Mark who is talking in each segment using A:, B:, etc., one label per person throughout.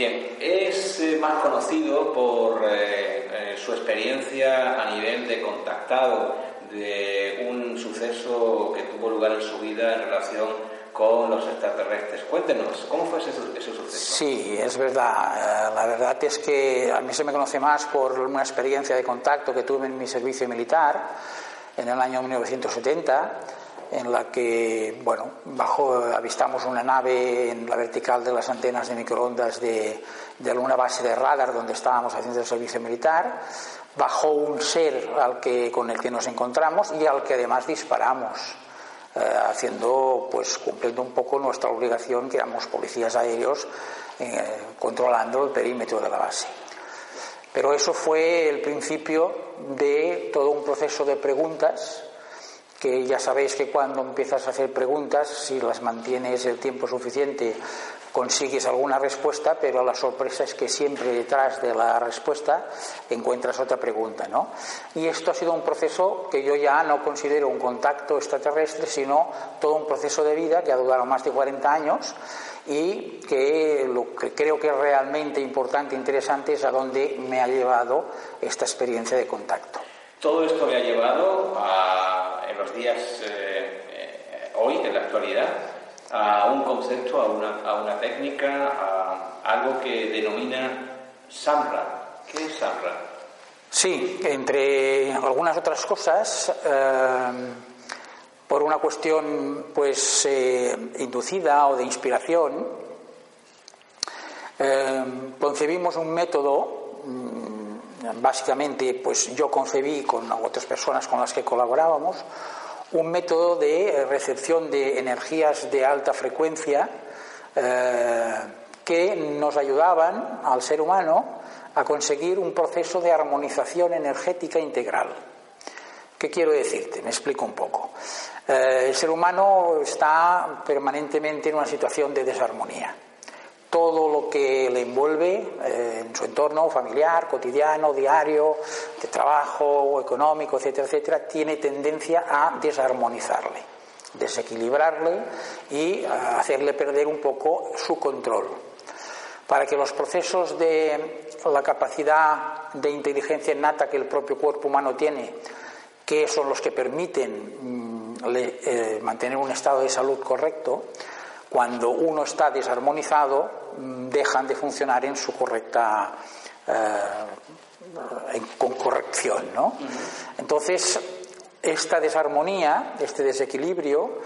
A: Bien, es eh, más conocido por eh, eh, su experiencia a nivel de contactado de un suceso que tuvo lugar en su vida en relación con los extraterrestres. Cuéntenos, ¿cómo fue ese, ese suceso?
B: Sí, es verdad. La verdad es que a mí se me conoce más por una experiencia de contacto que tuve en mi servicio militar en el año 1970 en la que, bueno, bajo avistamos una nave en la vertical de las antenas de microondas de, de una base de radar donde estábamos haciendo el servicio militar. Bajó un ser al que, con el que nos encontramos y al que además disparamos, eh, haciendo, pues, cumpliendo un poco nuestra obligación, que éramos policías aéreos, eh, controlando el perímetro de la base. Pero eso fue el principio de todo un proceso de preguntas que ya sabéis que cuando empiezas a hacer preguntas, si las mantienes el tiempo suficiente, consigues alguna respuesta, pero la sorpresa es que siempre detrás de la respuesta encuentras otra pregunta, ¿no? Y esto ha sido un proceso que yo ya no considero un contacto extraterrestre, sino todo un proceso de vida que ha durado más de 40 años y que lo que creo que es realmente importante e interesante es a dónde me ha llevado esta experiencia de contacto.
A: Todo esto me ha llevado a, los días eh, eh, hoy, en la actualidad, a un concepto, a una, a una técnica, a algo que denomina Samra. ¿Qué es Samra?
B: Sí, entre algunas otras cosas, eh, por una cuestión pues inducida o de inspiración, concebimos un método mm, básicamente pues yo concebí con otras personas con las que colaborábamos un método de recepción de energías de alta frecuencia eh, que nos ayudaban al ser humano a conseguir un proceso de armonización energética integral. ¿Qué quiero decirte? Me explico un poco. Eh, el ser humano está permanentemente en una situación de desarmonía todo lo que le envuelve eh, en su entorno familiar, cotidiano, diario, de trabajo, económico, etcétera, etcétera, tiene tendencia a desarmonizarle, desequilibrarle y hacerle perder un poco su control. Para que los procesos de la capacidad de inteligencia innata que el propio cuerpo humano tiene, que son los que permiten mm, eh, mantener un estado de salud correcto, cuando uno está desarmonizado, mm, dejan de funcionar en su correcta eh, con corrección, ¿no? Entonces, esta desarmonía, este desequilibrio,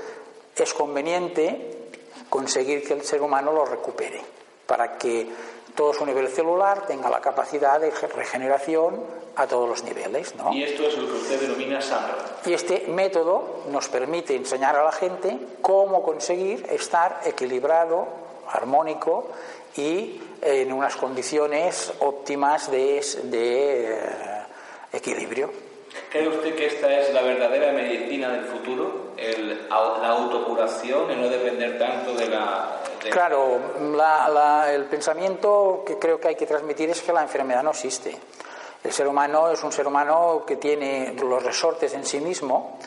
B: es conveniente conseguir que el ser humano lo recupere para que todo su nivel celular tenga la capacidad de regeneración a todos los niveles. ¿no?
A: Y esto es lo que usted denomina Samra.
B: Y este método nos permite enseñar a la gente cómo conseguir estar equilibrado, armónico y en unas condiciones óptimas de, de eh, equilibrio.
A: ¿Cree usted que esta es la verdadera medicina del futuro? El, la autocuración, el no depender tanto de la...
B: Claro, el pensamiento que creo que hay que transmitir es que la enfermedad no existe. El ser humano es un ser humano que tiene los resortes en sí mismo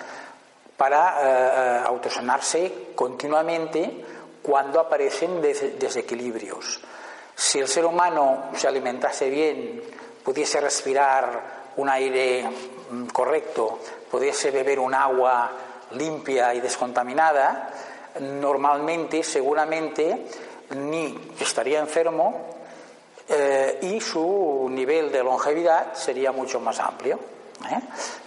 B: para eh, eh, autosanarse continuamente cuando aparecen desequilibrios. Si el ser humano se alimentase bien, pudiese respirar un aire mm, correcto, pudiese beber un agua limpia y descontaminada, normalmente, seguramente, ni estaría enfermo eh, y su nivel de longevidad sería mucho más amplio. ¿eh?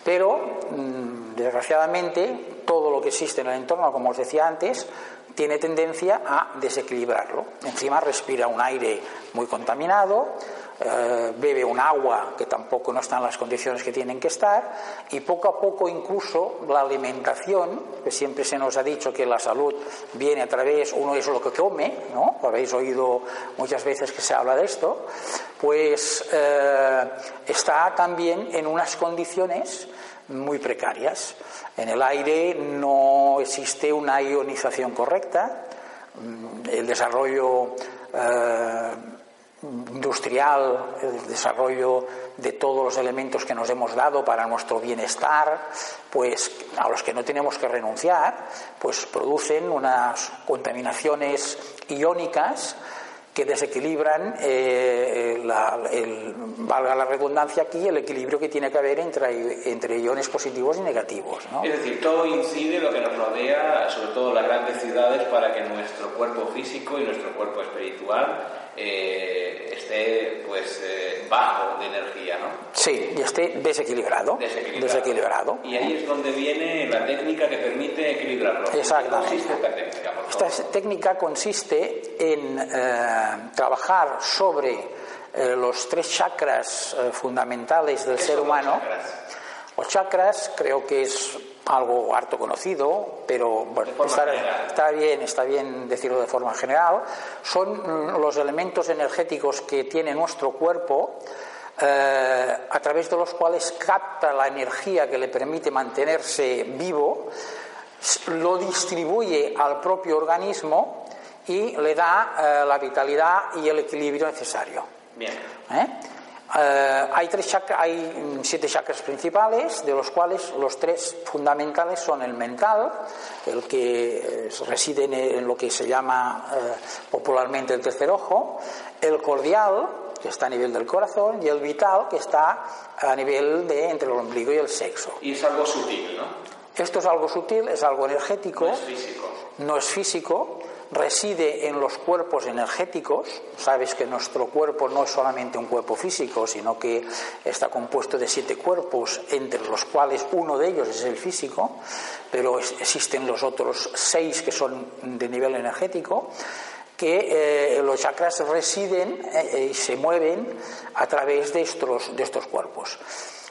B: Pero, mm, desgraciadamente, todo lo que existe en el entorno, como os decía antes, tiene tendencia a desequilibrarlo. Encima respira un aire muy contaminado, eh, bebe un agua que tampoco no está en las condiciones que tienen que estar y poco a poco incluso la alimentación, que siempre se nos ha dicho que la salud viene a través, uno es lo que come, ¿no? Habéis oído muchas veces que se habla de esto, pues eh, está también en unas condiciones muy precarias. En el aire no existe una ionización correcta, mm, el desarrollo eh, industrial, el desarrollo de todos los elementos que nos hemos dado para nuestro bienestar, pues a los que no tenemos que renunciar, pues producen unas contaminaciones iónicas desequilibran, eh, el, valga la redundancia aquí, el equilibrio que tiene que haber entre, entre iones positivos y negativos. ¿no?
A: Es decir, todo incide lo que nos rodea, sobre todo las grandes ciudades, para que nuestro cuerpo físico y nuestro cuerpo espiritual eh, esté pues eh, bajo de energía, ¿no?
B: Sí, y esté desequilibrado, desequilibrado.
A: Y ahí es donde viene la técnica que permite equilibrarlo.
B: Exactamente. consiste esta técnica? Esta técnica consiste en eh, trabajar sobre los tres chakras fundamentales del ser humano. Los chakras creo que es algo harto conocido, pero bueno, está, bien, está bien decirlo de forma general, son los elementos energéticos que tiene nuestro cuerpo eh, a través de los cuales capta la energía que le permite mantenerse vivo, lo distribuye al propio organismo y le da eh, la vitalidad y el equilibrio necesario.
A: Bien.
B: ¿Eh? Eh, hay, tres hay siete chakras principales, de los cuales los tres fundamentales son el mental, el que eh, reside en, lo que se llama eh, popularmente el tercer ojo, el cordial, que está a nivel del corazón, y el vital, que está a nivel de entre el ombligo y el sexo.
A: Y es algo sutil, ¿no?
B: Esto es algo sutil, es algo energético.
A: No es físico.
B: No es físico reside en los cuerpos energéticos. Sabes que nuestro cuerpo no es solamente un cuerpo físico, sino que está compuesto de siete cuerpos, entre los cuales uno de ellos es el físico, pero existen los otros seis que son de nivel energético que eh, los chakras residen eh, y se mueven a través de estos, de estos cuerpos.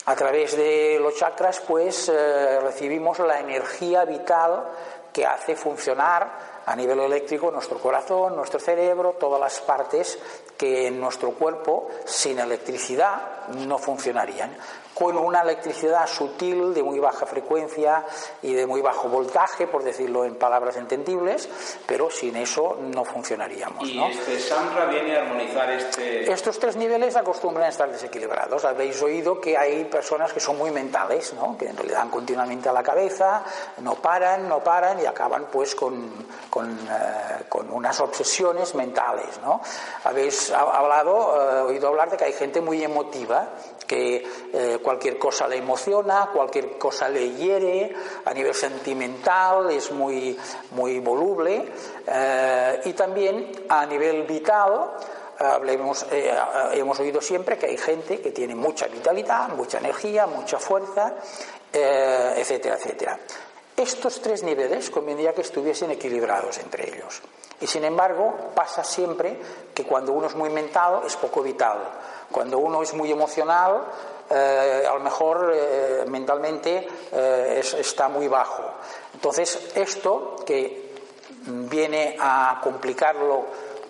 B: A través de los chakras, pues, eh, recibimos la energía vital que hace funcionar a nivel eléctrico nuestro corazón, nuestro cerebro, todas las partes que en nuestro cuerpo sin electricidad no funcionarían con una electricidad sutil de muy baja frecuencia y de muy bajo voltaje, por decirlo en palabras entendibles, pero sin eso no funcionaríamos.
A: ¿Y este Samra viene a armonizar este...?
B: Estos tres niveles acostumbran a estar desequilibrados. Habéis oído que hay personas que son muy mentales, ¿no? que le dan continuamente a la cabeza, no paran, no paran y acaban pues con, con, eh, con unas obsesiones mentales. ¿no? Habéis hablado, eh, oído hablar de que hay gente muy emotiva que eh, cualquier cosa le emociona, cualquier cosa le hiere, a nivel sentimental es muy, muy voluble eh, y también a nivel vital. Hablemos, eh, hemos oído siempre que hay gente que tiene mucha vitalidad, mucha energía, mucha fuerza, etcétera, etcétera. Estos tres niveles convendría que estuviesen equilibrados entre ellos. Y sin embargo, pasa siempre que cuando uno es muy mental es poco vital. Cuando uno es muy emocional, eh, a lo mejor eh, mentalmente eh, está muy bajo. Entonces, esto que viene a complicarlo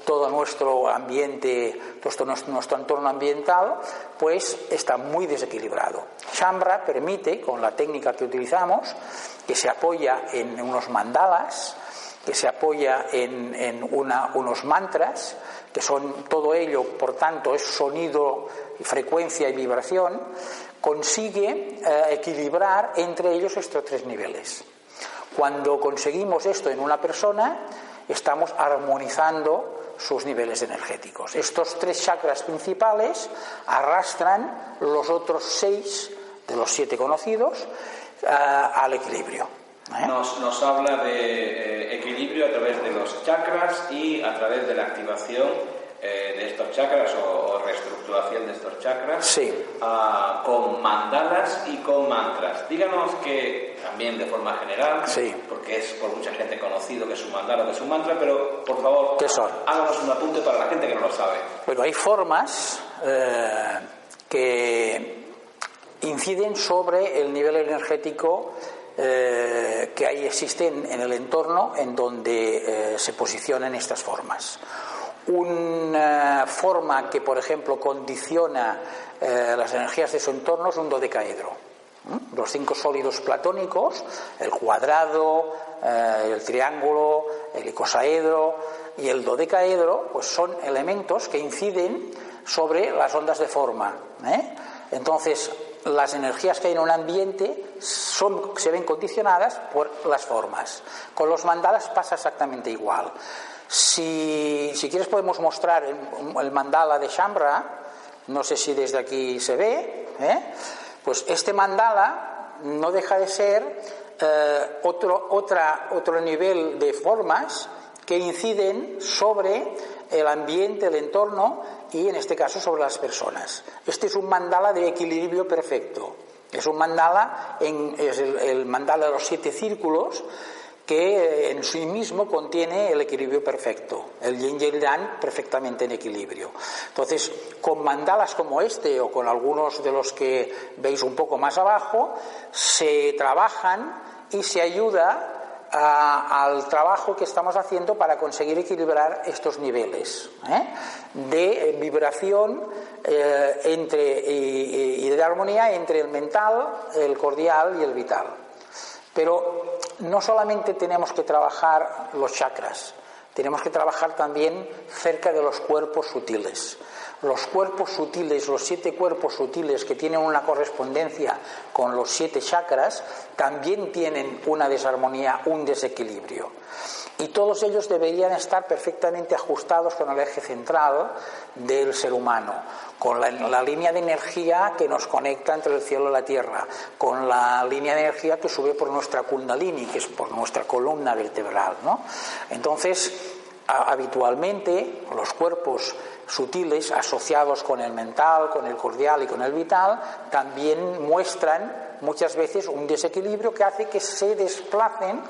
B: todo nuestro ambiente, todo nuestro, nuestro, entorno ambiental, pues está muy desequilibrado. Shambra permite, con la técnica que utilizamos, que se apoya en unos mandalas, que se apoya en, unos mantras, que son todo ello, por tanto, es sonido, frecuencia y vibración, consigue eh, equilibrar entre ellos estos tres niveles. Cuando conseguimos esto en una persona, estamos armonizando sus niveles energéticos. Estos tres chakras principales arrastran los otros seis de los siete conocidos eh, al equilibrio.
A: ¿Eh? Nos, habla de eh, equilibrio a través de los chakras y a través de la activación eh, de estos chakras o, reestructuración de estos chakras ah, con mandalas y con mantras. Díganos que también de forma general, porque es por mucha gente conocido que es un mandala, que es un mantra, pero por favor, háganos un apunte para la gente que no lo sabe.
B: Bueno, hay formas que inciden sobre el nivel energético eh, que ahí existen en el entorno en donde eh, se posicionan estas formas. Una forma que, por ejemplo, condiciona eh, las energías de su entorno es un dodecaedro. Los cinco sólidos platónicos, el cuadrado, el triángulo, el icosaedro y el dodecaedro, pues son elementos que inciden sobre las ondas de forma. Entonces, las energías que hay en un ambiente se ven condicionadas por las formas. Con los mandalas pasa exactamente igual. Si, si quieres podemos mostrar el, mandala de Shambra, no sé si desde aquí se ve, ¿eh? pues este mandala no deja de ser eh, otro, otro nivel de formas que inciden sobre el ambiente, el entorno y en este caso sobre las personas. Este es un mandala de equilibrio perfecto. Es un mandala, en, es el, mandala de los siete círculos que en sí mismo contiene el equilibrio perfecto, el yin y el yang perfectamente en equilibrio. Entonces, con mandalas como este o con algunos de los que veis un poco más abajo, se trabajan y se ayuda al trabajo que estamos haciendo para conseguir equilibrar estos niveles ¿eh? de vibración eh, entre, y de armonía entre el mental, el cordial y el vital. Pero no solamente tenemos que trabajar los chakras, tenemos que trabajar también cerca de los cuerpos sutiles los cuerpos sutiles, los siete cuerpos sutiles que tienen una correspondencia con los siete chakras, también tienen una desarmonía, un desequilibrio. Y todos ellos deberían estar perfectamente ajustados con el eje central del ser humano, con la, línea de energía que nos conecta entre el cielo y la tierra, con la línea de energía que sube por nuestra kundalini, que es por nuestra columna vertebral. ¿no? Entonces, habitualmente los cuerpos sutiles asociados con el mental, con el cordial y con el vital, también muestran muchas veces un desequilibrio que hace que se desplacen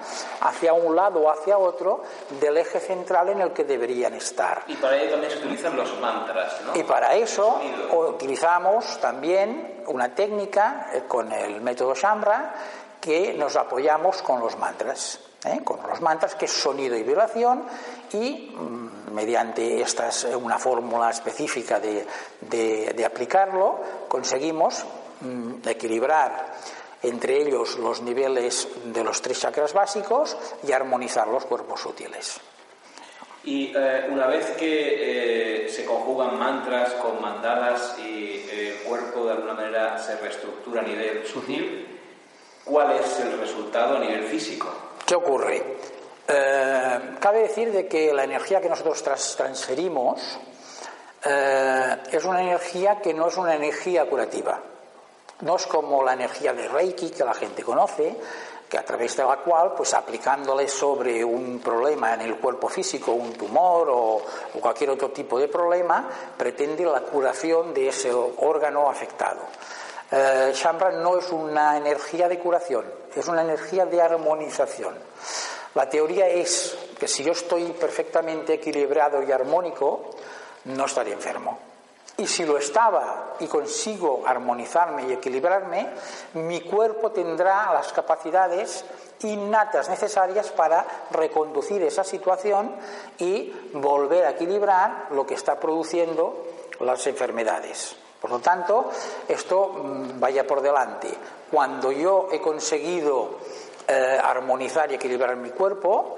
B: hacia un lado o hacia otro del eje central en el que deberían estar.
A: Y para ello también se utilizan los mantras, ¿no?
B: Y para eso utilizamos también una técnica eh, con el método Shambra que nos apoyamos con los mantras. ¿eh? con los mantras, que es sonido y vibración, y mm, mediante esta una fórmula específica de, de, aplicarlo, conseguimos mm, equilibrar entre ellos los niveles de los tres chakras básicos y armonizar los cuerpos sutiles.
A: Y eh, una vez que eh, se conjugan mantras con mandalas y el cuerpo de alguna manera se reestructura a nivel sutil, ¿cuál es el resultado a nivel físico?
B: ¿Qué ocurre? Eh, cabe decir de que la energía que nosotros transferimos eh, es una energía que no es una energía curativa. No es como la energía de Reiki que la gente conoce, que a través de la cual, pues aplicándole sobre un problema en el cuerpo físico, un tumor o, cualquier otro tipo de problema, pretende la curación de ese órgano afectado. Eh, Shambra no es una energía de curación, es una energía de armonización. La teoría es que si yo estoy perfectamente equilibrado y armónico, no estaré enfermo. Y si lo estaba y consigo armonizarme y equilibrarme, mi cuerpo tendrá las capacidades innatas necesarias para reconducir esa situación y volver a equilibrar lo que está produciendo las enfermedades. Por lo tanto, esto mm, vaya por delante. Cuando yo he conseguido eh, armonizar y equilibrar mi cuerpo,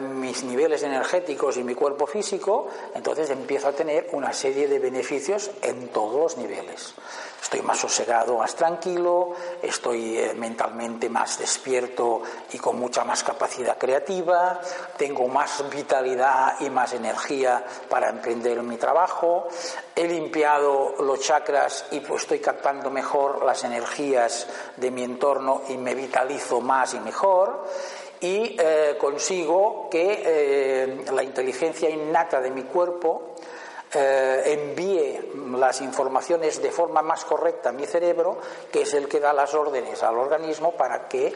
B: mis niveles energéticos y mi cuerpo físico, entonces empiezo a tener una serie de beneficios en todos los niveles. Estoy más sosegado, más tranquilo, estoy eh, mentalmente más despierto y con mucha más capacidad creativa, tengo más vitalidad y más energía para emprender mi trabajo, he limpiado los chakras y pues estoy captando mejor las energías de mi entorno y me vitalizo más y mejor y eh, consigo que eh, la inteligencia innata de mi cuerpo eh, envíe las informaciones de forma más correcta a mi cerebro, que es el que da las órdenes al organismo para que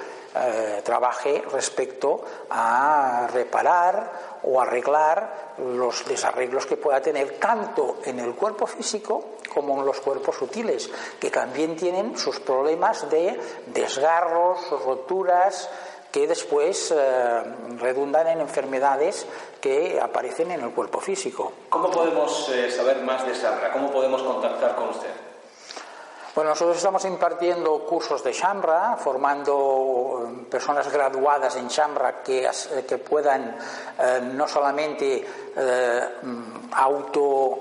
B: trabaje respecto a reparar o arreglar los desarreglos que pueda tener tanto en el cuerpo físico como en los cuerpos sutiles, que también tienen sus problemas de desgarros, roturas, que después eh, redundan en enfermedades que aparecen en el cuerpo físico.
A: ¿Cómo podemos eh, saber más de Shambra? ¿Cómo podemos contactar con usted?
B: Bueno, nosotros estamos impartiendo cursos de Shambra, formando eh, personas graduadas en Shambra que, que puedan no solamente auto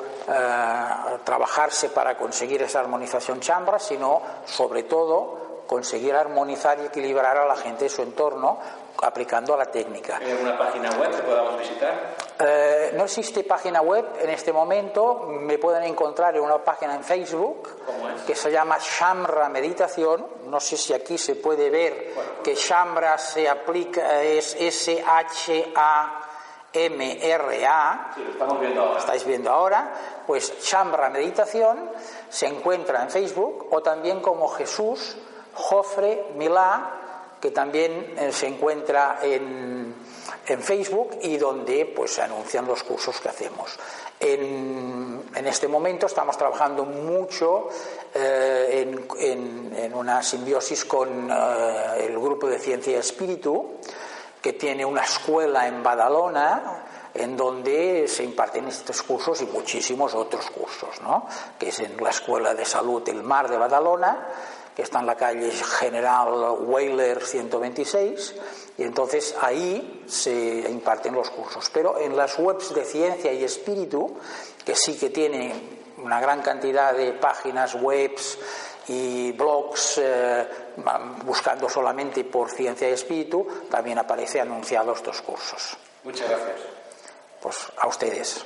B: trabajarse para conseguir esa armonización Shambra, sino sobre todo conseguir armonizar y equilibrar a la gente de su entorno aplicando la técnica.
A: ¿Hay alguna página web que podamos visitar?
B: Eh, no existe página web en este momento. Me pueden encontrar en una página en Facebook que se llama Shamra Meditación. No sé si aquí se puede ver que Shamra se aplica, es S-H-A-M-R-A.
A: Sí, lo estamos viendo ahora.
B: Estáis viendo ahora. Pues Shamra Meditación se encuentra en Facebook o también como Jesús Jofre Milá, que también eh, se encuentra en en Facebook y donde pues se anuncian los cursos que hacemos. En, este momento estamos trabajando mucho eh, en, una simbiosis con eh, el grupo de Ciencia y Espíritu, que tiene una escuela en Badalona, en donde se imparten estos cursos y muchísimos otros cursos, ¿no? que es en la Escuela de Salud El Mar de Badalona, que está en la calle General Weyler 126 y entonces ahí se imparten los cursos. Pero en las webs de ciencia y espíritu, que sí que tiene una gran cantidad de páginas webs y blogs eh, buscando solamente por ciencia y espíritu, también aparece anunciado estos cursos.
A: Muchas gracias.
B: Pues a ustedes.